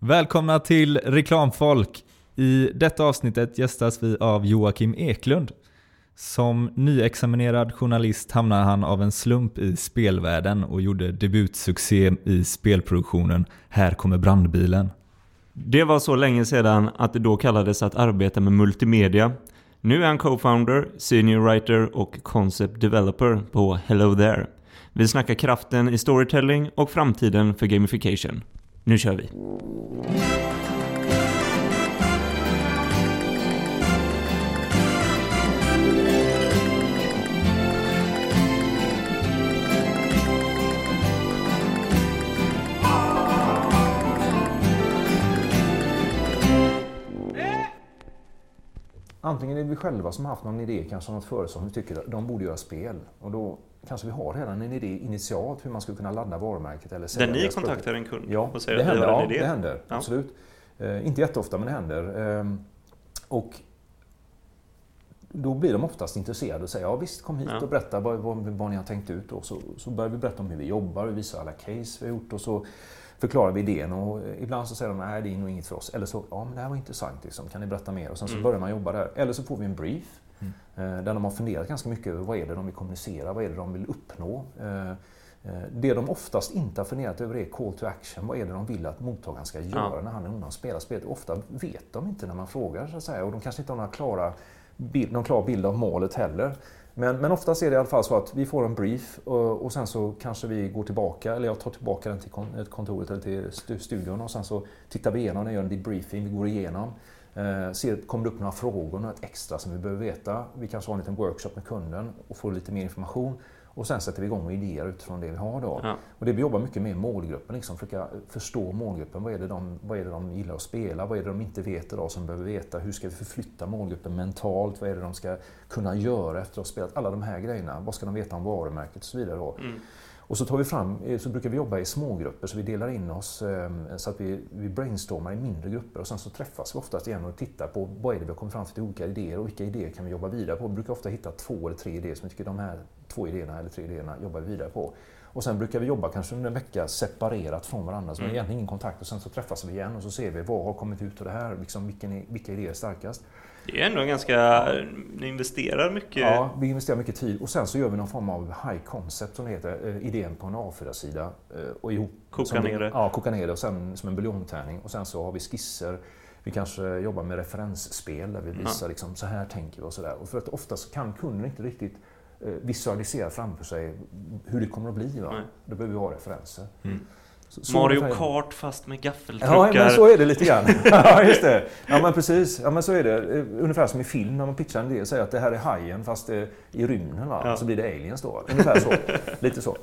Välkomna till Reklamfolk. I detta avsnittet gästas vi av Joakim Eklund. Som nyexaminerad journalist hamnade han av en slump i spelvärlden och gjorde debutsuccé i spelproduktionen Här kommer brandbilen. Det var så länge sedan att det då kallades att arbeta med multimedia. Nu är han co-founder, senior writer och concept developer på Hello There. Vi snackar kraften i storytelling och framtiden för gamification. Nu kör vi! Antingen är det vi själva som har haft någon idé, kanske något företag som vi tycker att de borde göra spel. Och då kanske vi har redan en idé initialt hur man skulle kunna ladda varumärket eller sälja Där ni kontaktar en kund ja, och säger det att händer, ni har en idé? Ja, det händer. Ja. Absolut. Eh, inte jätteofta, men det händer. Eh, och då blir de oftast intresserade och säger ja visst kom hit ja. och berätta vad, vad, vad ni har tänkt ut. Och så, så börjar vi berätta om hur vi jobbar, vi visar alla case vi har gjort och så förklarar vi idén och ibland så säger de nej det är nog inget för oss. Eller så, ja men det här var intressant, liksom. kan ni berätta mer? Och sen så mm. börjar man jobba där. Eller så får vi en brief mm. Eh, där de har funderat ganska mycket över vad är det de vill kommunicera, vad är det de vill uppnå? Eh, eh, det de oftast inte har funderat över är call to action. Vad är det de vill att mottagaren ska göra ja. när han eller hon spelar spelet? Ofta vet de inte när man frågar så att säga och de kanske inte har några klara bild, någon klar bild av målet heller. Men, men oftast är det i alla fall så att vi får en brief och, och sen så kanske vi går tillbaka, eller jag tar tillbaka den till kontoret eller till studion och sen så tittar vi igenom den, gör en debriefing, vi går igenom. Eh, ser, kommer det upp några frågor, något extra som vi behöver veta? Vi kanske har en liten workshop med kunden och får lite mer information. Och sen sätter vi igång med idéer utifrån det vi har då. Ja. Och det vi jobbar mycket med målgruppen, liksom, försöka förstå målgruppen. Vad är, det de, vad är det de gillar att spela? Vad är det de inte vet idag som behöver veta? Hur ska vi förflytta målgruppen mentalt? Vad är det de ska kunna göra efter att ha spelat? Alla de här grejerna. Vad ska de veta om varumärket och så vidare. Då. Mm. Och så tar vi fram, eh, så brukar vi jobba i smågrupper så vi delar in oss ehm, så att vi, vi brainstormar i mindre grupper och sen så träffas vi oftast igen och tittar på vad är det vi har kommit fram till olika idéer och vilka idéer kan vi jobba vidare på. Vi brukar ofta hitta två eller tre idéer som vi tycker de här två idéerna eller tre idéerna jobbar vi vidare på. Och sen brukar vi jobba kanske under en vecka separerat från varandra, så mm. egentligen ingen kontakt och sen så träffas vi igen och så ser vi vad har kommit ut av det här, liksom, vilken, vilka idéer är starkast. Det är ändå ganska... Ni investerar mycket... Ja, vi investerar mycket tid. Och sen så gör vi någon form av high concept som det heter. Eh, idén på en A4-sida. Eh, och ihop, koka ner det? Ja, koka ner det och sen som en buljongtärning. Och sen så har vi skisser. Vi kanske jobbar med referensspel där vi visar ja. liksom, så här tänker vi och sådär. Och för att oftast kan kunden inte riktigt eh, visualisera framför sig hur det kommer att bli. Va? Då behöver vi ha referenser. Mm. Så, Mario Kart fast med gaffeltruckar. Ja, men så är det lite grann. ja, just det. Ja, men precis. Ja, men så är det. Ungefär som i film när man pitchar en del. Säger att det här är hajen fast i rymden. Va? Ja. Så blir det aliens då. Ungefär så. lite så.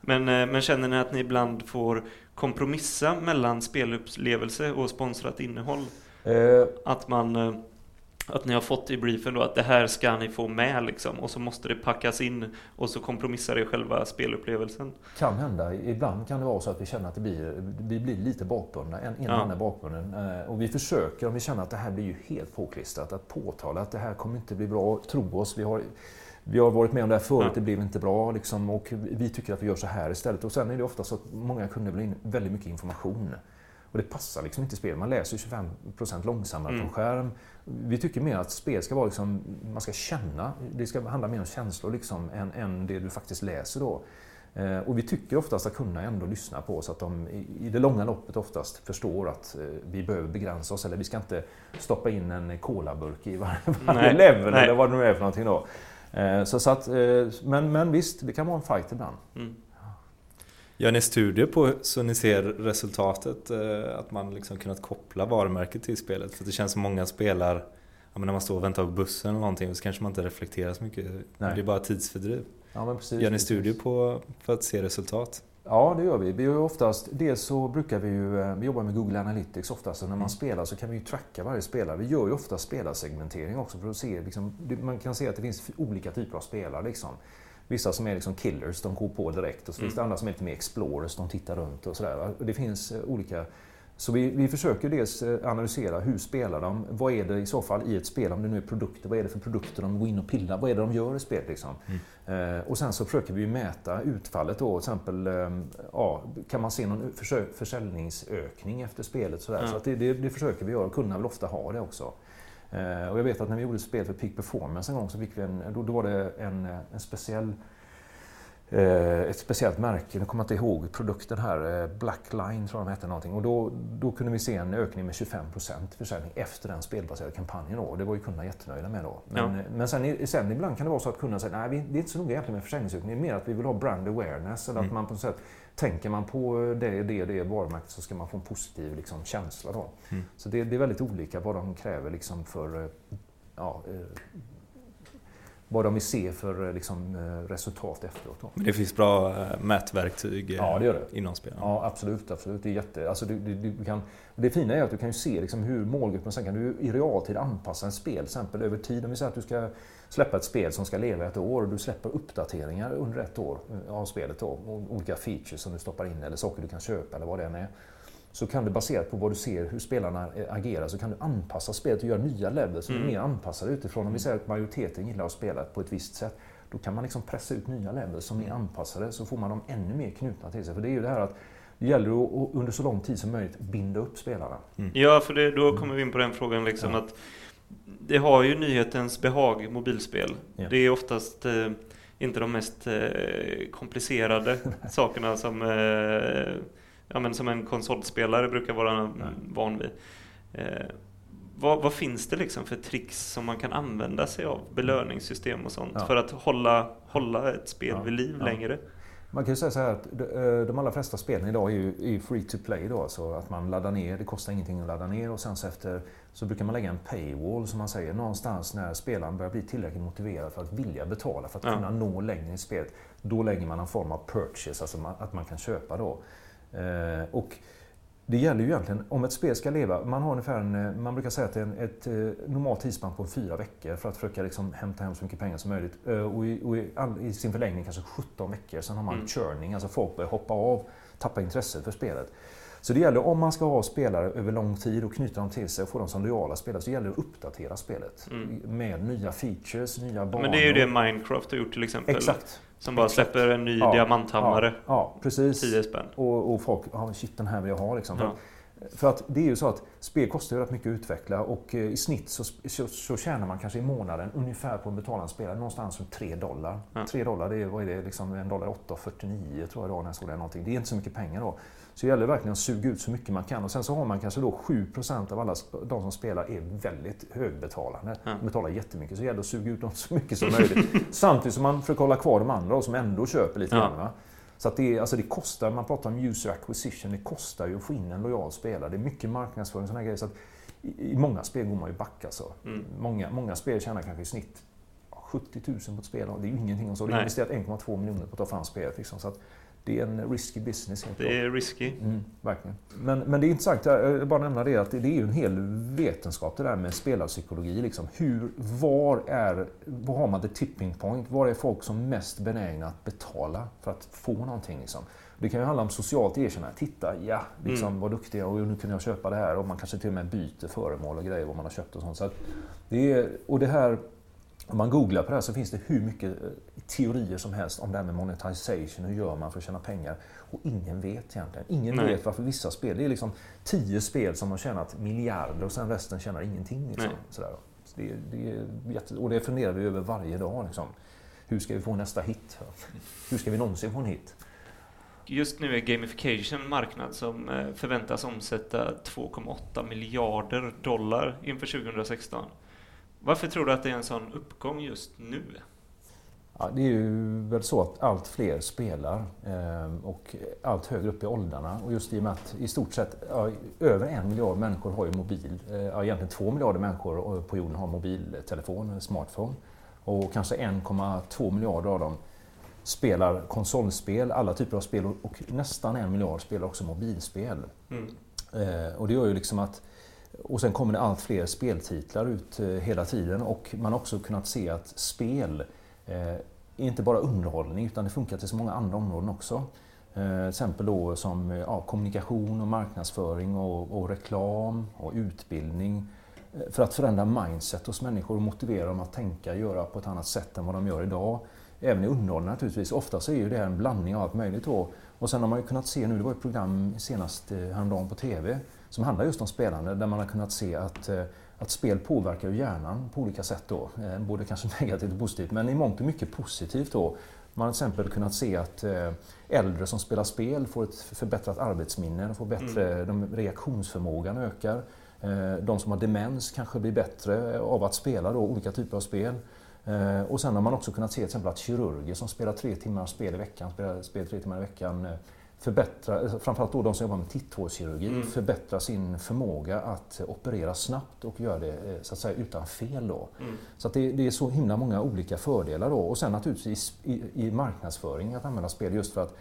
Men, eh, men känner ni att ni ibland får kompromissa mellan spelupplevelse och sponsrat innehåll? Eh. Att man eh, att ni har fått i briefen då att det här ska ni få med liksom och så måste det packas in och så kompromissar det själva spelupplevelsen. Kan hända. Ibland kan det vara så att vi känner att det blir, vi blir lite bakbundna. En, en ja. är bakbunden. Eh, och vi försöker, om vi känner att det här blir ju helt påklistrat, att påtala att det här kommer inte bli bra. Tro oss, vi har vi har varit med om det här förut, ja. det blev inte bra liksom, och vi tycker att vi gör så här istället. Och sen är det ofta så att många kunder vill in väldigt mycket information. Och det passar liksom inte spel. Man läser 25% långsammare mm. på skärm. Vi tycker mer att spel ska vara liksom, man ska känna. Det ska handla mer om känslor liksom, än, än det du faktiskt läser då. Eh, och vi tycker oftast att kunderna ändå lyssnar på oss, att de i det långa loppet oftast förstår att eh, vi behöver begränsa oss, eller vi ska inte stoppa in en colaburk i varje, varje level eller vad det nu är för någonting då. Eh, så, så att, men, men visst, det kan vara en fight ibland. Mm. Gör ni studier på så ni ser resultatet? Eh, att man liksom kunnat koppla varumärket till spelet? För det känns som många spelar ja, när man står och väntar på bussen eller någonting så kanske man inte reflekterar så mycket. Nej. Det är bara tidsfördriv. Ja, precis, gör ni studier på för att se resultat? Ja, det gör vi. vi gör oftast, dels så brukar vi ju, eh, vi jobbar med Google Analytics oftast, och när man mm. spelar så kan vi ju tracka varje spelare. Vi gör ju ofta spelarsegmentering också för att se, liksom, man kan se att det finns olika typer av spelare. Liksom. Vissa som är liksom killers, de går på direkt. Och så finns det mm. andra som är lite mer explorers, de tittar runt och sådär. Det finns eh, olika Så vi, vi försöker dels eh, analysera hur spelar de? Vad är det i så fall i ett spel, om det nu är produkter, vad är det för produkter de går in och pillar? Vad är det de gör i spelet? Liksom? Mm. Eh, och sen så försöker vi mäta utfallet då. Till exempel, eh, ja, kan man se någon försäljningsökning efter spelet? Sådär. Mm. Så det, det, det, försöker vi göra. Kunderna vill ofta ha det också. Eh, och jag vet att när vi gjorde ett spel för Peak Performance en gång så fick vi en, då, då var det en, eh, en speciell Eh, ett speciellt märke, nu kommer jag inte ihåg produkten här, eh, Blackline tror jag de hette någonting. Och då, då kunde vi se en ökning med 25% försäljning efter den spelbaserade kampanjen. Då. Det var ju kunderna jättenöjda med då. Men, ja. men sen, sen ibland kan det vara så att kunderna säger nej det är inte så noga egentligen med försäljningsökning, det är mer att vi vill ha brand awareness. Eller mm. att man på något sätt, tänker man på det, det, det varumärket så ska man få en positiv liksom, känsla då. Mm. Så det, det, är väldigt olika vad de kräver liksom, för eh, ja, vad de vill se för eh, liksom, eh, resultat efteråt. Men det finns bra eh, mätverktyg ja, det gör det. inom spelen? Ja, absolut. absolut. Det, är jätte, alltså, du, du, du kan, det fina är att du kan ju se liksom hur målgruppen, sen kan du i realtid anpassa en spel, till exempel över tid. Om vi säger att du ska släppa ett spel som ska leva ett år och du släpper uppdateringar under ett år av spelet. Då, olika features som du stoppar in eller saker du kan köpa eller vad det än är så kan du baserat på vad du ser, hur spelarna eh, agerar, så kan du anpassa spelet och göra nya levels som mm. är mer anpassade utifrån. Om vi säger att majoriteten gillar att spela på ett visst sätt, då kan man liksom pressa ut nya levels som är mm. anpassade, så får man dem ännu mer knutna till sig. För det är ju det här att det gäller att under så lång tid som möjligt binda upp spelarna. Mm. Ja, för det, då kommer vi in på den frågan liksom ja. att det har ju nyhetens behag, mobilspel. Ja. Det är oftast eh, inte de mest eh, komplicerade sakerna som eh, ja, men som en konsolspelare brukar vara Nej. van vid. Eh, vad, vad, finns det liksom för tricks som man kan använda sig av? Belöningssystem och sånt ja. för att hålla, hålla ett spel ja. vid liv ja. längre? Man kan ju säga så här att eh, de allra flesta spelen idag är ju, är free to play då, så att man laddar ner, det kostar ingenting att ladda ner och sen så efter så brukar man lägga en paywall som man säger någonstans när spelaren börjar bli tillräckligt motiverad för att vilja betala för att kunna nå längre i spelet. Då lägger man en form av purchase, alltså att man kan köpa då. Eh, och det gäller ju egentligen, om ett spel ska leva, man har ungefär en, eh, man brukar säga att det är en, ett eh, normalt tidsspann på fyra veckor för att försöka liksom hämta hem så mycket pengar som möjligt. Och i, och i, all, i sin förlängning kanske 17 veckor, sen har man mm. churning, alltså folk börjar hoppa av, tappa intresset för spelet. Så det gäller, om man ska ha spelare över lång tid och knyta dem till sig och få dem som lojala spelare, så gäller det att uppdatera spelet. Mm. Med nya features, nya banor. Men det är ju det Minecraft har gjort till exempel. Exakt. Som bara Exakt. släpper en ny ja, diamanthammare. Ja, ja, precis. 10 spänn. Och, och folk, ja shit den här vill jag ha liksom. Ja. För att det är ju så att spel kostar ju rätt mycket att utveckla och eh, i snitt så, så, så tjänar man kanske i månaden ungefär på en betalande spelare någonstans runt 3 dollar. Ja. 3 dollar, det är, vad är det, liksom en dollar 8,49 tror jag då när jag såg det någonting. Det är inte så mycket pengar då. Så det gäller verkligen att suga ut så mycket man kan. Och sen så har man kanske då 7% av alla de som spelar är väldigt högbetalande. Ja. De betalar jättemycket. Så det gäller att suga ut dem så mycket som möjligt. Samtidigt som man försöker hålla kvar de andra som ändå köper lite ja. grann. Så att det, alltså det kostar, man pratar om user acquisition, det kostar ju att få in en lojal spelare. Det är mycket marknadsföring och sådana grejer. Så att i, i många spel går man ju back alltså. Mm. Många, många spel tjänar kanske i snitt 70 000 på ett spel. Det är ju ingenting. Och så. Det är investerat 1,2 miljoner på att ta fram spelet. Liksom. Så att det är en risky business. Det är risky. Mm, verkligen. Men, men det är intressant, jag vill bara nämna det, att det är ju en hel vetenskap det där med spelarpsykologi. Liksom. Hur, var, är, var har man the tipping point? Var är folk som mest benägna att betala för att få någonting? Liksom? Det kan ju handla om socialt erkännande. Titta, ja, liksom, mm. vad duktig jag och nu kan jag köpa det här. Och man kanske till och med byter föremål och grejer vad man har köpt och sånt. Så det är, och det här om man googlar på det här så finns det hur mycket teorier som helst om det här med monetization. Hur gör man för att tjäna pengar? Och ingen vet egentligen. Ingen Nej. vet varför vissa spel, det är liksom tio spel som har tjänat miljarder och sen resten tjänar ingenting. Liksom. Sådär. Så det, det är jätte, och det funderar vi över varje dag. Liksom. Hur ska vi få nästa hit? Hur ska vi någonsin få en hit? Just nu är gamification en marknad som eh, förväntas omsätta 2,8 miljarder dollar inför 2016. Varför tror du att det är en sån uppgång just nu? Ja, det är ju väl så att allt fler spelar eh, och allt högre upp i åldrarna. Och just i och med att i stort sett ja, över en miljard människor har ju mobil. Eh, ja, egentligen två miljarder människor på jorden har mobiltelefon, smartphone. Och kanske 1,2 miljarder av dem spelar konsolspel, alla typer av spel och nästan en miljard spelar också mobilspel. Mm. Eh, och det gör ju liksom att och sen kommer det allt fler speltitlar ut eh, hela tiden och man har också kunnat se att spel eh, Eh, inte bara underhållning utan det funkar till så många andra områden också. Eh, till exempel då som eh, ja, kommunikation och marknadsföring och, och reklam och utbildning för att förändra mindset hos människor och motivera dem att tänka och göra på ett annat sätt än vad de gör idag. Även i underhållning naturligtvis. Ofta så är ju det här en blandning av allt möjligt. Då. Och sen har man ju kunnat se nu, det var ett program senast häromdagen på TV som handlar just om spelande där man har kunnat se att, att spel påverkar hjärnan på olika sätt. Då. Både kanske negativt och positivt men i mångt och mycket positivt. Då. Man har till exempel kunnat se att äldre som spelar spel får ett förbättrat arbetsminne, får bättre, mm. reaktionsförmågan ökar. Eh, de som har demens kanske blir bättre av att spela då, olika typer av spel. Eh, och sen har man också kunnat se till exempel att kirurger som spelar tre timmar spel i veckan, spelar spel tre timmar i veckan, eh, förbättra, framförallt då de som jobbar med titthålskirurgi, mm. förbättrar sin förmåga att operera snabbt och göra det så att säga utan fel. Då. Mm. Så det, det, är så himla många olika fördelar. Då. Och sen naturligtvis i, i marknadsföring att använda spel just för att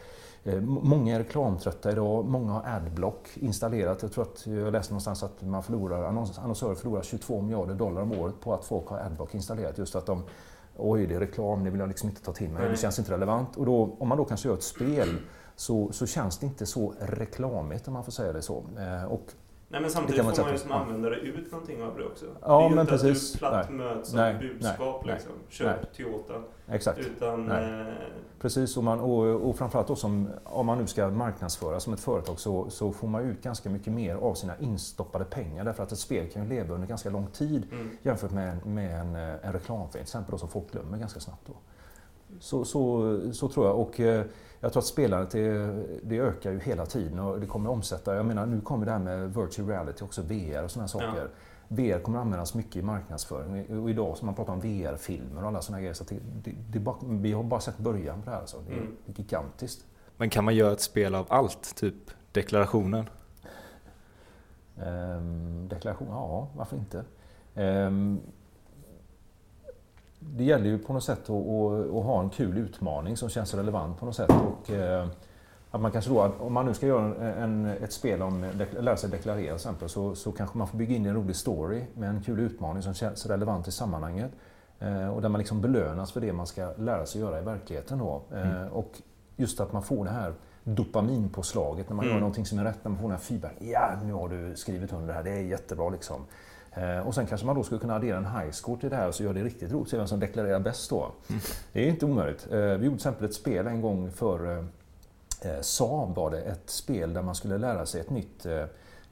Eh, många är reklamtrötta idag, många har adblock installerat. Jag tror att jag läste någonstans att man förlorar, annonsörer förlorar 22 miljarder dollar om året på att folk har adblock installerat. Just att de, oj det är reklam, det vill jag liksom inte ta till mig, det känns inte relevant. Och då, om man då kanske gör ett spel så, så känns det inte så reklamigt om man får säga det så. Eh, och Nej men samtidigt får man ju som användare ut någonting av det också. Ja, det är ju men inte precis. att du platt möts av nej, budskap nej, liksom. Köp nej. Toyota. Exakt. Utan, eh... Precis, och, man, och, och framförallt då som, om man nu ska marknadsföra som ett företag så, så får man ut ganska mycket mer av sina instoppade pengar därför att ett spel kan ju leva under ganska lång tid mm. jämfört med, med en, en reklamfilm till exempel då, som folk glömmer ganska snabbt. Då. Så, så, så tror jag. Och, eh, jag tror att spelandet det, det, ökar ju hela tiden och det kommer omsätta. Jag menar nu kommer det här med virtual reality också, VR och sådana saker. Ja. VR kommer användas mycket i marknadsföring och idag som man pratar om VR-filmer och alla sådana grejer. Så det, det, det bara, vi har bara sett början på det här. Alltså. Det är mm. gigantiskt. Men kan man göra ett spel av allt? Typ deklarationen? Um, deklaration, ja varför inte? Um, det gäller ju på något sätt att, att, att, ha en kul utmaning som känns relevant på något sätt. Och, eh, att man kanske då, om man nu ska göra en, ett spel om att lära sig deklarera till exempel, så, så kanske man får bygga in en rolig story med en kul utmaning som känns relevant i sammanhanget. Eh, och där man liksom belönas för det man ska lära sig göra i verkligheten. Då. Eh, mm. Och just att man får det här dopaminpåslaget när man mm. gör någonting som är rätt, när man får den här feedback. Ja, nu har du skrivit under det här, det är jättebra liksom. Eh, och sen kanske man då skulle kunna addera en high score till det här och så gör det riktigt roligt. Se vem som deklarerar bäst då. Mm. Det är inte omöjligt. Eh, vi gjorde till exempel ett spel en gång för eh, Saab var det. Ett spel där man skulle lära sig ett nytt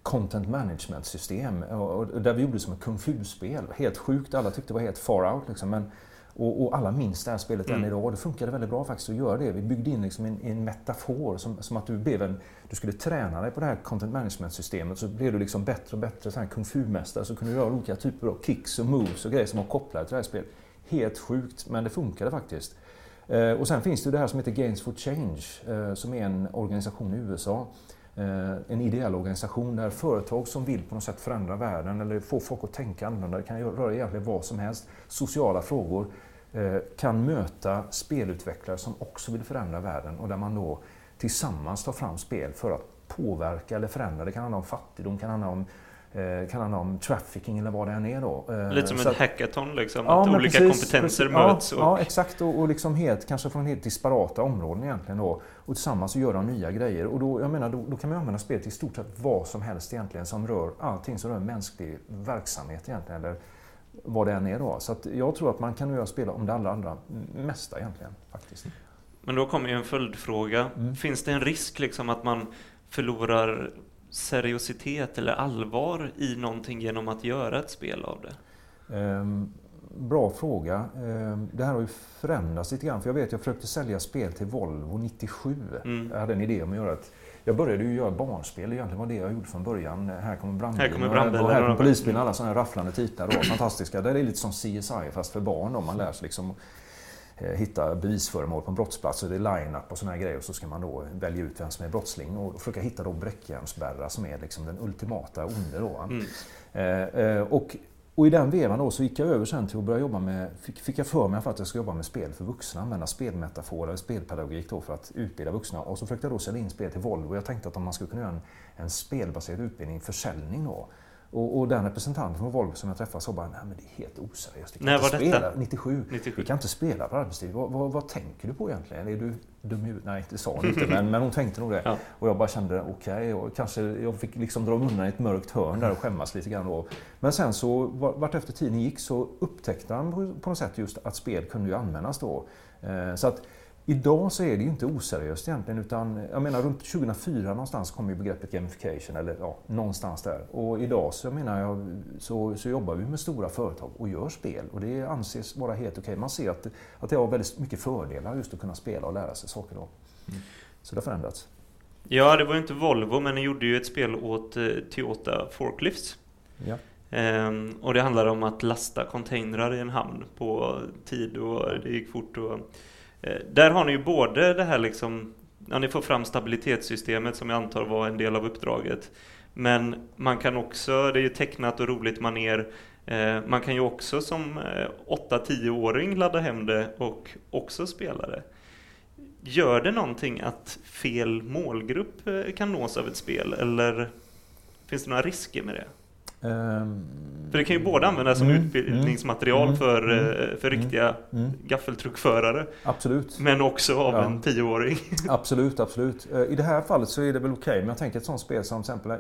content management system. Och där vi gjorde det som ett kung fu-spel. Helt sjukt, alla tyckte det var helt far out. Liksom. Men och, och, alla minns det här spelet mm. än idag. Det funkade väldigt bra faktiskt att göra det. Vi byggde in liksom en, en metafor som, som att du blev en, du skulle träna dig på det här content management-systemet så blev du liksom bättre och bättre så här kung fu-mästare. Så kunde du göra olika typer av kicks och moves och grejer som var kopplade till det här spelet. Helt sjukt, men det funkade faktiskt. Eh, och sen finns det det här som heter Games for Change eh, som är en organisation i USA. Eh, en ideell organisation där företag som vill på något sätt förändra världen eller få folk att tänka annorlunda, det kan röra egentligen vad som helst, sociala frågor, eh, kan möta spelutvecklare som också vill förändra världen och där man då tillsammans tar fram spel för att påverka eller förändra. Det kan handla om fattigdom, det kan handla om eh, handla om trafficking eller vad det än är då. Eh, Lite som så en hackathon liksom, ja, att olika precis, kompetenser precis, möts. Ja, och... ja, exakt och, och liksom helt, kanske från helt disparata områden egentligen då. Och tillsammans så gör de nya grejer. Och då, jag menar, då, då kan man använda spelet till i stort sett vad som helst egentligen som rör allting som rör mänsklig verksamhet egentligen. Eller vad det än är då. Så jag tror att man kan göra spela om det allra, allra mesta egentligen. faktiskt. Men då kommer ju en följdfråga. Mm. Finns det en risk liksom att man förlorar seriositet eller allvar i någonting genom att göra ett spel av det? Um, bra fråga. Um, det här har ju förändrats lite grann. För jag vet, jag försökte sälja spel till Volvo 97. Mm. Jag hade en idé om att göra ett jag började ju göra barnspel, egentligen var det jag gjorde från början. Här kommer brandbilen, här kommer, brandbilen, här kommer polisbilen, alla sådana här rafflande titlar. Då, fantastiska. Det är lite som CSI fast för barn. Då. Man lär sig liksom hitta bevisföremål på en brottsplats. Så det är line-up och sådana här grejer. Och så ska man då välja ut vem som är brottsling och försöka hitta då bräckjärnsbärrar som är liksom den ultimata onde. Då. Mm. Eh, eh, och och i den vevan då så gick jag över sen till att börja jobba med, fick, fick jag för mig att jag ska jobba med spel för vuxna, använda spelmetaforer, spelpedagogik då för att utbilda vuxna. Och så försökte jag då sälja in spel till Volvo. Jag tänkte att om man skulle kunna göra en, en spelbaserad utbildning, försäljning då, Och, och den representanten från Volvo som jag träffade sa bara, nej men det är helt oseriöst. När var spela. detta? 97. 97. Vi kan inte spela på arbetstid. Vad, vad, vad tänker du på egentligen? Är du dum i huvudet? Nej, det sa hon inte, men, men hon tänkte nog det. Ja. Och jag bara kände, okej, okay, kanske jag fick liksom dra undan i ett mörkt hörn där och skämmas lite grann då. Men sen så, vart efter tiden gick så upptäckte han på något sätt just att spel kunde ju användas då. Eh, så att Idag så är det ju inte oseriöst egentligen utan jag menar runt 2004 någonstans kom ju begreppet gamification eller ja, någonstans där. Och idag så menar jag så, så jobbar vi med stora företag och gör spel och det anses vara helt okej. Okay. Man ser att, att det har väldigt mycket fördelar just att kunna spela och lära sig saker då. Mm. Så det har förändrats. Ja, det var ju inte Volvo men ni gjorde ju ett spel åt eh, Toyota Forklifts. Ja. Ehm, och det handlar om att lasta containrar i en hamn på tid och det gick fort. Och, Eh, där har ni ju både det här liksom, ja, ni får fram stabilitetssystemet som jag antar var en del av uppdraget. Men man kan också, det är ju tecknat och roligt maner, eh, man kan ju också som eh, 8-10-åring ladda hem det och också spela det. Gör det någonting att fel målgrupp kan nås av ett spel eller finns det några risker med det? Um, för det kan ju både användas som mm, utbildningsmaterial mm, för, mm, eh, för riktiga mm, gaffeltruckförare. Absolut. Men också av ja. en tioåring. absolut, absolut. Eh, I det här fallet så är det väl okej, okay, men jag tänker ett sånt spel som till exempel eh,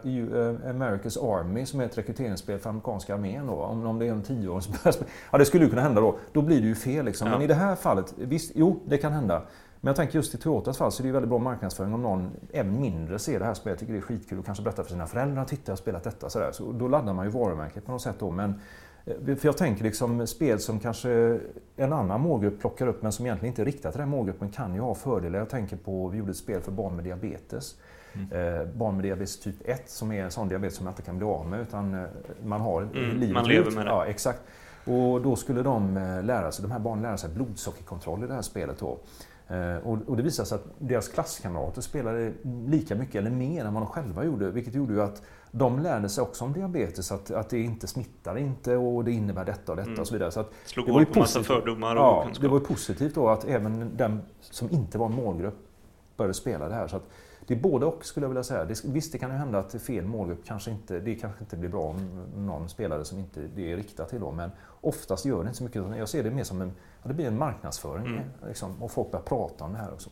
America's Army som är ett rekryteringsspel för amerikanska armén då. Om, om det är en tioåring som börjar spela. Ja, det skulle ju kunna hända då. Då blir det ju fel liksom. Ja. Men i det här fallet, visst, jo, det kan hända. Men jag tänker just i Toyotas fall så är det väldigt bra marknadsföring om någon, även mindre, ser det här spelet, tycker det är skitkul och kanske berättar för sina föräldrar, titta jag har spelat detta sådär. Så då laddar man ju varumärket på något sätt då. Men, eh, för jag tänker liksom spel som kanske en annan målgrupp plockar upp men som egentligen inte är riktat till den målgruppen kan ju ha fördelar. Jag tänker på, vi gjorde ett spel för barn med diabetes. Mm. Eh, barn med diabetes typ 1 som är en sån diabetes som man inte kan bli av med utan eh, man har mm, livet Man lever med det. Ja, exakt. Och då skulle de lära sig, de här barnen lära sig blodsockerkontroll i det här spelet då. Eh, och det visade sig att deras klasskamrater spelade lika mycket eller mer än vad de själva gjorde. Vilket gjorde ju att de lärde sig också om diabetes, att, att det inte smittar inte och det innebär detta och detta mm. och så vidare. Så att Slog hål på massa fördomar och ja. Det var ju positivt då att även den som inte var en målgrupp började spela det här. Så att det är både och skulle jag vilja säga. Det, visst, det kan ju hända att fel målgrupp kanske inte, det kanske inte blir bra om någon spelare som inte det är riktat till då. Men oftast gör det inte så mycket. Jag ser det mer som en, ja, det blir en marknadsföring mm. liksom, och folk börjar prata om det här också.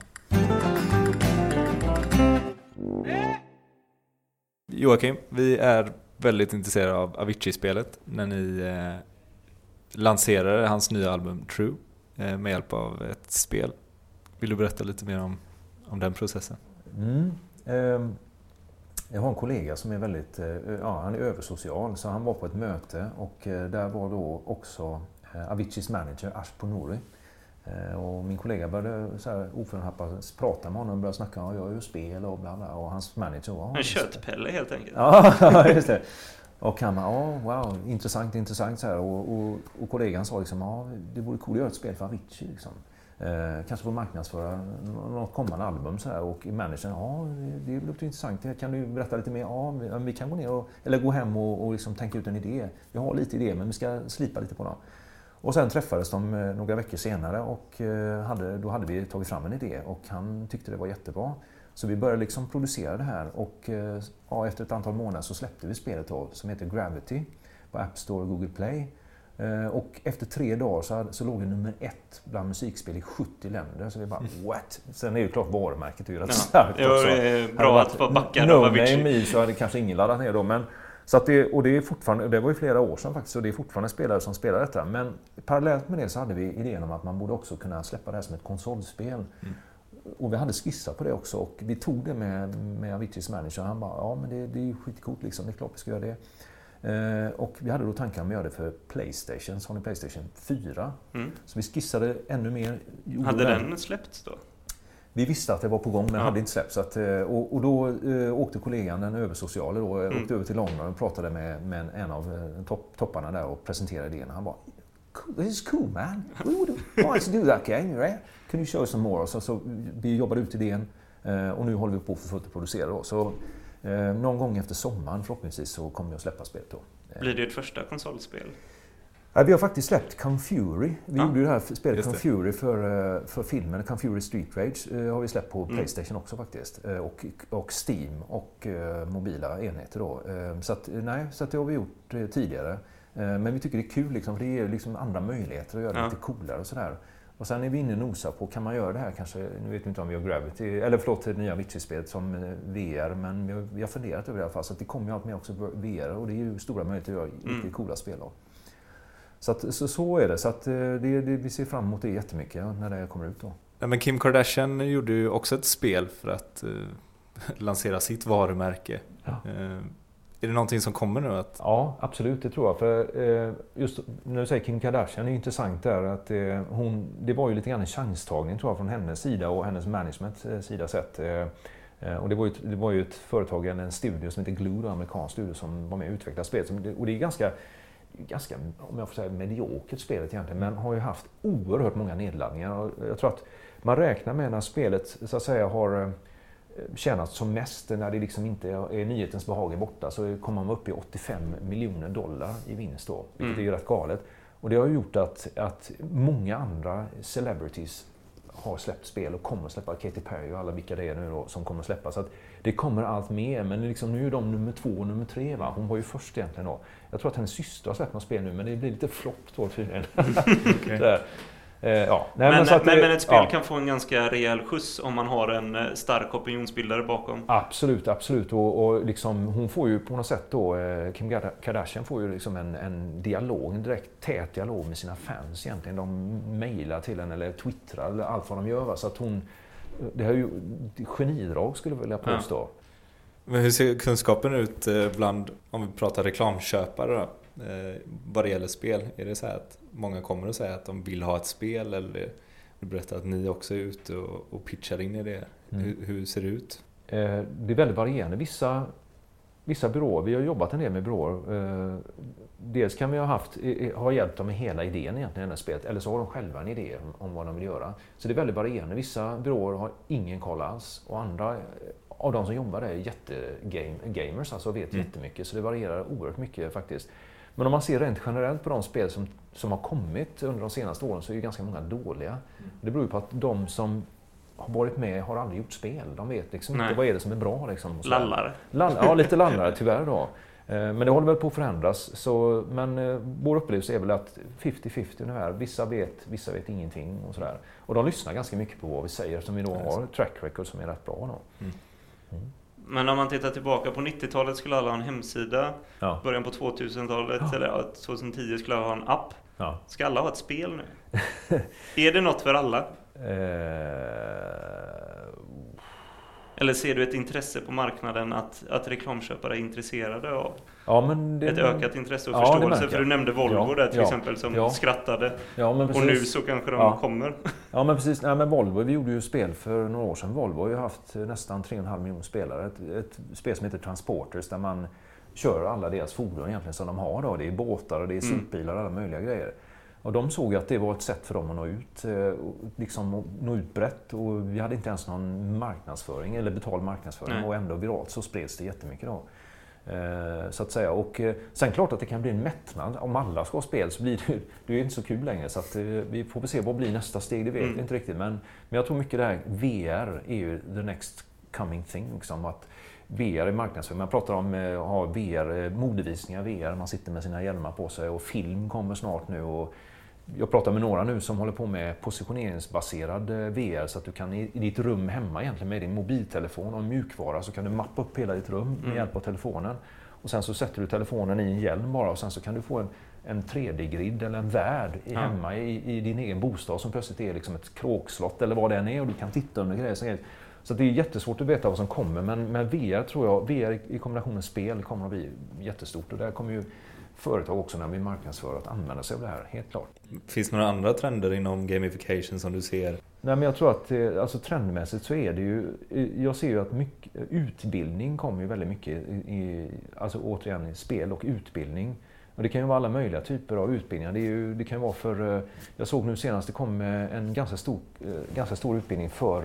Joakim, vi är väldigt intresserade av Avicii-spelet när ni eh, lanserade hans nya album True eh, med hjälp av ett spel. Vill du berätta lite mer om, om den processen? Mm. Eh, jag har en kollega som är väldigt, eh, ja han är översocial så han var på ett möte och eh, där var då också eh, Aviciis manager Ash Ponori. Och min kollega började så här oförhappat prata med honom och började snacka om jag gör spel och bla bla och hans manager var... En köttpelle helt enkelt. Ja, just det. Och han bara, oh, wow, intressant, intressant så här. Och, och, och kollegan sa liksom, ja, det vore coolt att göra ett spel för Avicii liksom. Eh, kanske få marknadsföra något kommande album så här och managern, ja det, det låter intressant, kan du berätta lite mer? Ja, vi kan gå ner och, eller gå hem och, och liksom tänka ut en idé. Vi har lite idéer men vi ska slipa lite på dem. Och sen träffades de eh, några veckor senare och eh, hade, då hade vi tagit fram en idé och han tyckte det var jättebra. Så vi började liksom producera det här och eh, ja, efter ett antal månader så släppte vi spelet av som heter Gravity på App Store och Google Play. Eh, och efter tre dagar så, så låg det nummer ett bland musikspel i 70 länder. Så vi bara mm. what? Sen är ju klart varumärket är ju rätt ja. starkt jo, också. Bra att få backa No name i så hade kanske ingen laddat ner då. Men, så att det, och det, är fortfarande, det var ju flera år sedan faktiskt och det är fortfarande spelare som spelar detta. Men parallellt med det så hade vi idén om att man borde också kunna släppa det här som ett konsolspel. Mm. Och vi hade skissat på det också och vi tog det med, med Aviciis manager. Han bara, ja men det, det är ju skitcoolt liksom, det är klart vi ska göra det. Eh, och vi hade då tankar om att göra det för Playstation, Sony Playstation 4. Mm. Så vi skissade ännu mer. Hade den släppts då? Vi visste att det var på gång men ja. hade inte släppts. Att, eh, och, och, då eh, åkte kollegan, den översociale, då, mm. åkte över till London och pratade med, med en av topp, topparna där och presenterade idén. Han bara This is cool man. We would like to do that game, right? Can you show us some more? Så, så vi jobbade ut idén och nu håller vi på för fullt att producera. Då. Så någon gång efter sommaren förhoppningsvis så kommer att släppa spelet då. Blir det ett första konsolspel? Ja, vi har faktiskt släppt Confury. Vi ja. gjorde ju det här spelet Confury för, eh, för filmen. Confury Street Rage har vi släppt på mm. Playstation också faktiskt. Och, och Steam och mobila enheter då. Så, att, nej, så att det har vi gjort tidigare. Men vi tycker det är kul liksom, för det ger liksom andra möjligheter att göra det ja. lite coolare och sådär. Och sen är vi inne och nosar på, kan man göra det här kanske, nu vet vi inte om vi har Gravity, eller förlåt, det nya Witcher-spelet som eh, VR, men vi har funderat över det i alla fall. Så det kommer ju allt mer också VR och det är ju stora möjligheter att göra mm. riktigt coola spel då. Så, att, så, så, är det, så att eh, det, det, vi ser fram emot det jättemycket när det kommer ut då. Ja, men Kim Kardashian gjorde ju också ett spel för att uh, lansera sitt varumärke. Ja. Uh, är det någonting som kommer nu? Att... Ja, absolut, det tror jag. För eh, just när du säger Kim Kardashian, det är intressant där att eh, hon, det var ju lite grann en chanstagning tror jag från hennes sida och hennes management eh, sida sett. Eh, eh, och det var, ju, det var ju ett företag, en studio som heter Glue, en amerikansk studio som var med och utvecklade spelet. Och det är ganska, ganska, om jag får säga mediokert spelet egentligen, men har ju haft oerhört många nedladdningar. Jag tror att man räknar med när spelet så att säga har eh, tjänat som mest när det liksom inte är nyhetens behag är borta så kommer man upp i 85 miljoner dollar i vinst då, vilket mm. är rätt galet. Och det har gjort att, att många andra celebrities har släppt spel och kommer att släppa. Katy Perry och alla vilka det är nu då som kommer att släppa. Så att det kommer allt mer. Men liksom nu är de nummer två och nummer tre. Va? Hon var ju först egentligen då. Jag tror att hennes syster har släppt något spel nu men det blir lite flopp då tydligen. okay. Eh, ja. Nej, men, men, men, men, ett spel ja. kan få en ganska rejäl skjuts om man har en eh, stark opinionsbildare bakom. Absolut, absolut. Och, och liksom, hon får ju på något sätt då, eh, Kim Kardashian får ju liksom en, en dialog, en direkt tät dialog med sina fans egentligen. De mejlar till henne eller twittrar eller allt vad de gör. Va? Så att hon, det är ju genidrag skulle jag vilja påstå. Ja. Men hur ser kunskapen ut bland, om vi pratar reklamköpare då? Eh, vad det gäller spel? Är det så att många kommer och säger att de vill ha ett spel eller du berättar att ni också är ute och, och pitchar in i det. Mm. Hur, hur, ser det ut? Eh, det är väldigt varierande. Vissa, vissa byråer, vi har jobbat en del med byråer. Eh, dels kan vi ha, haft, ha hjälpt dem med hela idén egentligen i spelet eller så har de själva en idé om, om vad de vill göra. Så det är väldigt varierande. Vissa byråer har ingen koll alls och andra av de som jobbar är jättegamers, alltså vet mm. jättemycket. Så det varierar oerhört mycket faktiskt. Men om man ser rent generellt på de spel som, som har kommit under de senaste åren så är ju ganska många dåliga. Det beror ju på att de som har varit med har aldrig gjort spel. De vet liksom inte vad är det som är bra. Liksom, lallare. Lall, ja, lite lallare tyvärr då. Eh, men det håller väl på att förändras. Så, men eh, vår upplevelse är väl att 50-50 ungefär. Vissa vet, vissa vet ingenting och sådär. Och de lyssnar ganska mycket på vad vi säger eftersom vi då har track record som är rätt bra. Då. Mm. Mm. Men om man tittar tillbaka på 90-talet skulle alla ha en hemsida. Ja. Början på 2000-talet, ja. eller 2010 skulle alla ha en app. Ja. Ska alla ha ett spel nu? är det något för alla? Eh, eller ser du ett intresse på marknaden att, att reklamköpare är intresserade av ja, det, ett ökat intresse och ja, förståelse? För du nämnde Volvo ja, där till exempel som skrattade. och nu så kanske de kommer. Ja men precis. Nej, men Volvo, vi gjorde ju spel för några år sedan. Volvo har ju haft nästan 3,5 miljoner spelare. Ett, ett spel som heter Transporters där man kör alla deras fordon egentligen som de har. Då. Det är båtar och det är sopbilar och alla möjliga grejer. Och de såg att det var ett sätt för dem att nå ut, eh, liksom nå ut brett. Och vi hade inte ens någon marknadsföring, eller betald marknadsföring. Nej. Och ändå viralt så spreds det jättemycket då. Eh, så att säga. Och eh, sen klart att det kan bli en mättnad. Om alla ska ha spel så blir det, det är inte så kul längre. Så att vi får se vad blir nästa steg, det vet mm. vi inte riktigt. Men, men jag tror mycket det här VR är ju the next coming thing. Liksom, att VR i marknadsföring. Man pratar om att ha VR, modevisningar VR, man sitter med sina hjälmar på sig och film kommer snart nu. Och jag pratar med några nu som håller på med positioneringsbaserad eh, VR så att du kan i, ditt rum hemma egentligen med din mobiltelefon och en mjukvara så kan du mappa upp hela ditt rum med mm. hjälp av telefonen. Och sen så sätter du telefonen i en hjälm bara och sen så kan du få en, en 3D-grid eller en värld ja. hemma i, i, din egen bostad som plötsligt är liksom ett kråkslott eller vad det än är och du kan titta under grejer. Så det är jättesvårt att veta vad som kommer men, men VR tror jag, VR i kombination med spel kommer att bli jättestort och där kommer ju företag också när vi marknadsför att använda sig av det här, helt klart. Finns det några andra trender inom gamification som du ser? Nej, men jag tror att eh, alltså, trendmässigt så är det ju, eh, jag ser ju att mycket, utbildning kommer ju väldigt mycket i, alltså återigen i spel och utbildning. Och det kan ju vara alla möjliga typer av utbildningar. Det, ju, det kan vara för, eh, jag såg nu senast, det kom en ganska stor, ganska stor utbildning för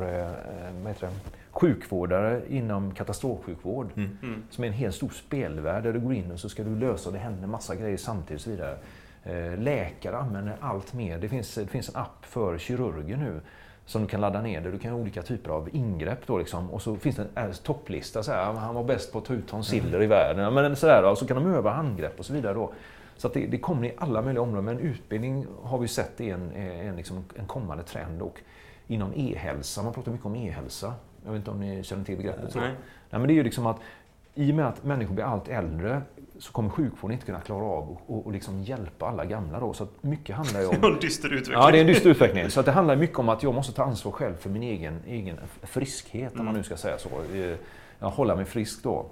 vad heter det, sjukvårdare inom katastrofsjukvård. Mm. Mm. Som är en helt stor spelvärld där du går in och så ska du lösa och det händer massa grejer samtidigt och så vidare. Eh, läkare använder allt mer. Det finns, det finns en app för kirurger nu som du kan ladda ner där du kan ha olika typer av ingrepp. Då liksom. Och så finns det en topplista. Så här, han var bäst på att ta ut tonsiller mm. i världen. Men så där, och så kan de öva handgrepp och så vidare. Då. Så det, det, kommer i alla möjliga områden. Men utbildning har vi sett är en, en, liksom en kommande trend. Och inom e-hälsa, man pratar mycket om e-hälsa. Jag vet inte om ni känner till begreppet? Så. Nej. Nej, men det är ju liksom att i och med att människor blir allt äldre så kommer sjukvården inte kunna klara av och, och liksom hjälpa alla gamla. Då. Så att mycket handlar ju om... En dyster utveckling. Ja, det är en dyster utveckling. Så att det handlar mycket om att jag måste ta ansvar själv för min egen, egen friskhet, mm. om man nu ska säga så. Eh, jag hålla mig frisk då.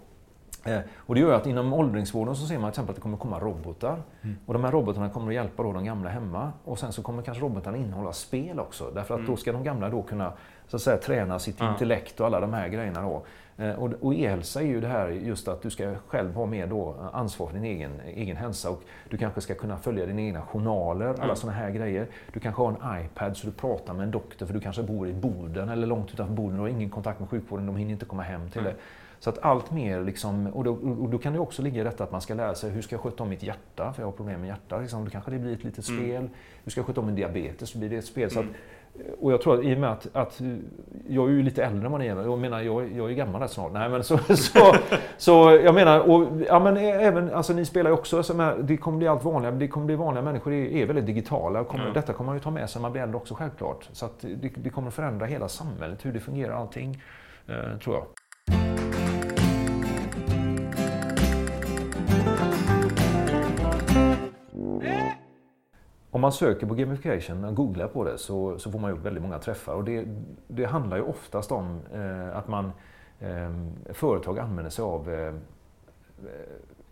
Eh, och det gör att inom åldringsvården så ser man till exempel att det kommer komma robotar. Mm. Och de här robotarna kommer att hjälpa då de gamla hemma. Och sen så kommer kanske robotarna innehålla spel också. Därför att mm. då ska de gamla då kunna så att säga, träna sitt ja. intellekt och alla de här grejerna. Då. Eh, och, e-hälsa är ju det här just att du ska själv ha mer då ansvar för din egen, egen hälsa. Och du kanske ska kunna följa dina egna journaler, alla mm. sådana här grejer. Du kanske har en iPad så du pratar med en doktor för du kanske bor i Boden eller långt utanför Boden och har ingen kontakt med sjukvården, de hinner inte komma hem till mm. det. Så att allt mer, liksom, och, då, och då kan det också ligga i detta att man ska lära sig hur ska jag sköta om mitt hjärta, för jag har problem med hjärtat. Liksom. Då kanske det blir ett litet mm. spel. Hur ska jag sköta om min diabetes, så blir det ett spel. Så att, mm. Och jag tror att i och med att, att jag är ju lite äldre än vad ni är, jag menar jag, jag är gammal rätt snart. Nej men så, så, så jag menar, och, ja, men även, alltså ni spelar ju också, så här, det kommer bli allt vanligare, det kommer bli vanliga människor är, är väldigt digitala. Kommer, mm. Detta kommer man ju ta med sig när man blir äldre också självklart. Så att det, det kommer förändra hela samhället, hur det fungerar allting, eh, tror jag. Om man söker på gamification och googlar på det så, så får man ju väldigt många träffar. Och det, det handlar ju oftast om eh, att man, eh, företag använder sig av eh,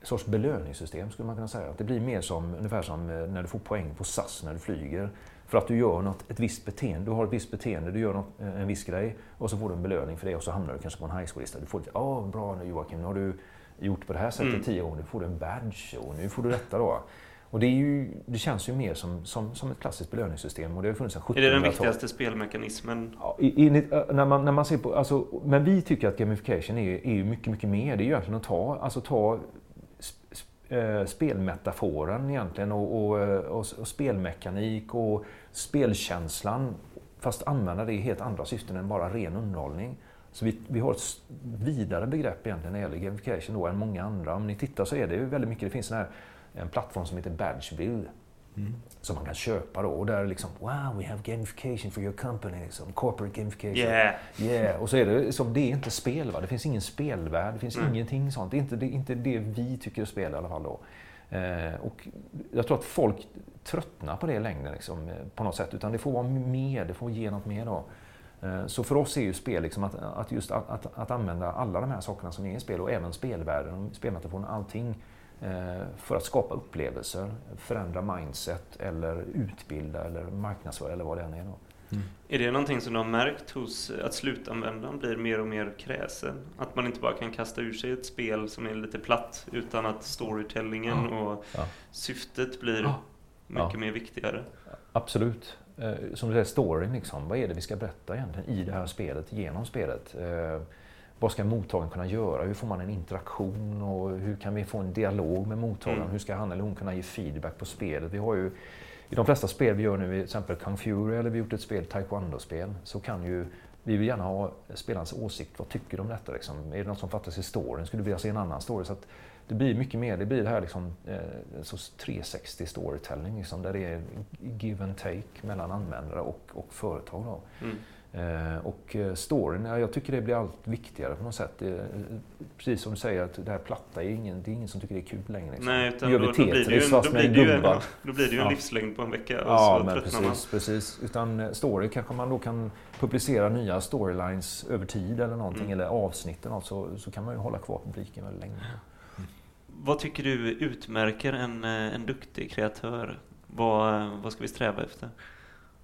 sorts belöningssystem skulle man kunna säga. Att det blir mer som, ungefär som eh, när du får poäng på SAS när du flyger. För att du gör något, ett visst beteende. Du har ett visst beteende, du gör något, eh, en viss grej och så får du en belöning för det och så hamnar du kanske på en high school-lista. Du får lite, ja oh, bra nu Joakim, nu har du gjort på det här sättet mm. tio gånger, nu får du en badge och nu får du detta då. Och det, ju, det, känns ju mer som, som, som ett klassiskt belöningssystem och det har funnits sedan 1700-talet. Är det den viktigaste spelmekanismen? Ja, i, när, man, när man ser på, alltså, men vi tycker att gamification är, är mycket, mycket mer. Det är ju egentligen att ta, alltså ta spelmetaforen egentligen och, och, och, och, spelmekanik och spelkänslan fast använda det i helt andra syften än bara ren underhållning. Så vi, vi har ett vidare begrepp egentligen när det gäller gamification då än många andra. Om ni tittar så är det ju väldigt mycket, det finns sån här en plattform som heter Badgebill. Mm. Som man kan köpa då. Och där är liksom Wow, we have gamification for your company. Liksom, corporate gamification. Yeah. yeah. Och så är det som, det är inte spel. Va? Det finns ingen spelvärld. Det finns mm. ingenting sånt. Det är inte det, inte det vi tycker är spel i alla fall då. Eh, och jag tror att folk tröttnar på det längre liksom, på något sätt. Utan det får vara mer, det får ge något mer då. Eh, så för oss är ju spel liksom att, att just att, att, att, använda alla de här sakerna som är i spel och även spelvärlden, spelmetaforen, allting för att skapa upplevelser, förändra mindset eller utbilda eller marknadsföra eller vad det än är. Då. Mm. Är det någonting som du har märkt hos att slutanvändaren blir mer och mer kräsen? Att man inte bara kan kasta ur sig ett spel som är lite platt utan att storytellingen ja. och ja. syftet blir ja. mycket mer viktigare? Absolut. Eh, som du säger, storyn liksom. Vad är det vi ska berätta egentligen i det här spelet, genom spelet? Vad ska mottagaren kunna göra? Hur får man en interaktion och hur kan vi få en dialog med mottagaren? Mm. Hur ska han eller hon kunna ge feedback på spelet? Vi har ju, I de flesta spel vi gör nu, till exempel Kung Fury eller vi har gjort ett spel, Taekwondo-spel, så kan ju vi vill gärna ha spelarens åsikt. Vad tycker du om detta? Liksom? Är det något som fattas i storyn? Skulle du vilja se en annan story? Så det blir mycket mer, det blir det här liksom, eh, så 360 storytelling, liksom, där det är give and take mellan användare och, och företag. Mm. Eh, och eh, storyn, jag tycker det blir allt viktigare på något sätt. precis som du säger, att det här platta är ingen, det är ingen som tycker det är kul längre. Liksom. Nej, utan då, då, blir det ju, då, blir det ju en, då blir det ju en ja. livslängd på en vecka. Ja, men precis, man. precis. Utan eh, story kanske man då kan publicera nya storylines över tid eller någonting, mm. eller avsnitt eller något, så, så kan man ju hålla kvar publiken väldigt länge. Mm. Vad tycker du utmärker en, en duktig kreatör? Vad, vad ska vi sträva efter?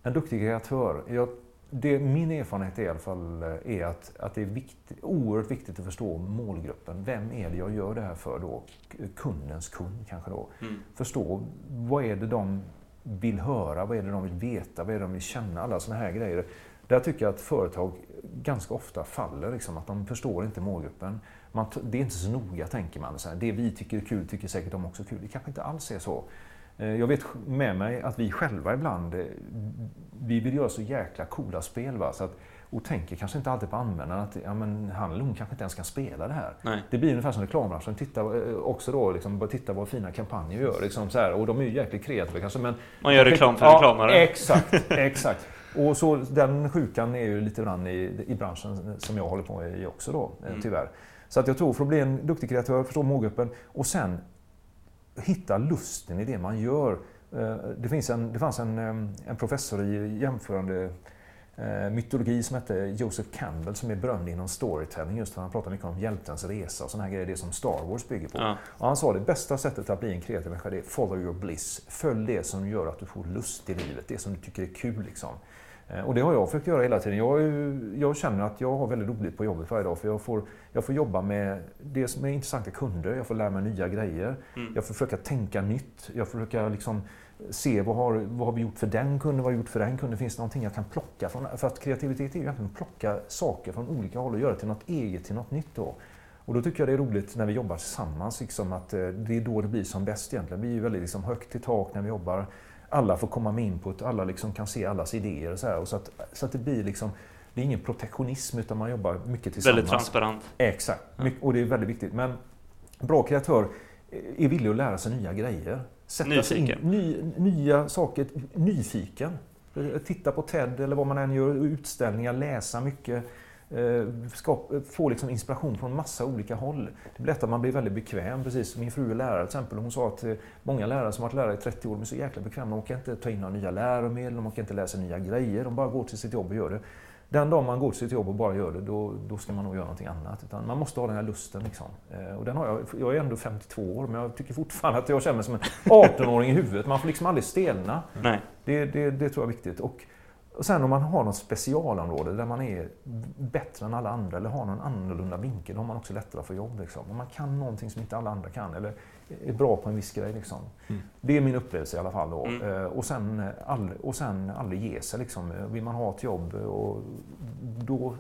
En duktig kreatör? Jag det, min erfarenhet i alla fall eh, är att, att det är viktigt, oerhört viktigt att förstå målgruppen. Vem är det jag gör det här för då? Kundens kund kanske då. Mm. Förstå vad är det de vill höra, vad är det de vill veta, vad är det de vill känna, alla sådana här grejer. Där tycker jag att företag ganska ofta faller, liksom, att de förstår inte målgruppen. Man, det är inte så noga tänker man. Så här, det vi tycker är kul tycker säkert de också är kul. Det kanske inte alls är så. Jag vet med mig att vi själva ibland, vi vill göra så jäkla coola spel. Va? Så att, och tänker kanske inte alltid på användaren att ja, men han eller hon kanske inte ens kan spela det här. Nej. Det blir ungefär som reklambranschen tittar också då, liksom, titta vad fina kampanjer gör. Liksom, så här, och de är ju jäkligt kreativa kanske. Men, Man gör reklam för ja, reklamare. Exakt, exakt. Och så den sjukan är ju lite grann i, i branschen som jag håller på med också då, eh, mm. tyvärr. Så att jag tror för att bli en duktig kreatör, förstå målgruppen och sen hitta lusten i det man gör. Eh, det, finns en, det fanns en, en professor i jämförande eh, mytologi som hette Joseph Campbell som är berömd inom storytelling just för han pratar mycket om hjältens resa och sådana här grejer, det som Star Wars bygger på. Ja. Och han sa det bästa sättet att bli en kreativ människa det är follow your bliss. Följ det som gör att du får lust i livet, det som du tycker är kul liksom. Eh, och det har jag försökt göra hela tiden. Jag, jag, känner att jag har väldigt roligt på jobbet varje dag för jag får, jag får jobba med det som är intressanta kunder, jag får lära mig nya grejer, mm. jag får försöka tänka nytt, jag får försöka liksom se vad har, vad har vi gjort för den kunden, vad har vi gjort för den kunden, finns det någonting jag kan plocka från? För att kreativitet är ju egentligen att plocka saker från olika håll och göra till något eget, till något nytt. Då. Och då tycker jag det är roligt när vi jobbar tillsammans, liksom, att eh, det är då det blir som bäst egentligen. Vi är ju väldigt liksom, högt i tak när vi jobbar. Alla får komma med input, alla liksom kan se allas idéer och så, och så, att, så att det blir liksom det är ingen protektionism utan man jobbar mycket tillsammans. Väldigt transparent. Exakt, ja. och det är väldigt viktigt. Men bra kreatör är villig att lära sig nya grejer. Sätta Nyfiken. In, ny, nya saker, nyfiken. Titta på TED eller vad man än gör, utställningar, läsa mycket. Eh, få liksom inspiration från massa olika håll. Det blir lätt att man blir väldigt bekväm. Precis min fru är lärare till exempel. Hon sa att eh, många lärare som varit lärare i 30 år de är så jäkla bekväma. De orkar inte ta in några nya läromedel, de orkar inte läsa nya grejer. De bara går till sitt jobb och gör det. Den dag man går till sitt jobb och bara gör det, då, då ska man nog göra någonting annat. Utan man måste ha den här lusten. Liksom. Eh, och den har jag, jag är ändå 52 år, men jag tycker fortfarande att jag känner mig som en 18-åring i huvudet. Man får liksom aldrig stelna. Nej. Det, det, det tror jag är viktigt. Och, och sen om man har något specialområde där man är bättre än alla andra eller har någon annorlunda vinkel, då har man också lättare att få jobb. Liksom. Om man kan någonting som inte alla andra kan eller är bra på en viss grej. Liksom. Mm. Det är min upplevelse i alla fall. Då. Mm. Eh, och, sen, all, och sen aldrig ge sig. Liksom. Vill man ha ett jobb, och då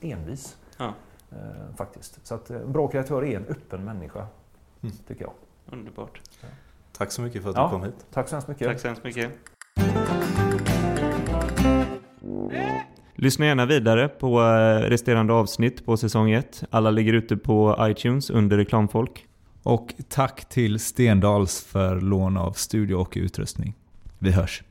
envis. Ja. Eh, faktiskt. Så att en eh, bra kreatör är en öppen människa, mm. tycker jag. Underbart. Ja. Tack så mycket för att du kom hit. Tack så hemskt mycket. Tack så hemskt mycket. Lyssna gärna vidare på eh, resterande avsnitt på säsong 1. Alla ligger ute på iTunes under reklamfolk. Och tack till Stendals för lån av studio och utrustning. Vi hörs.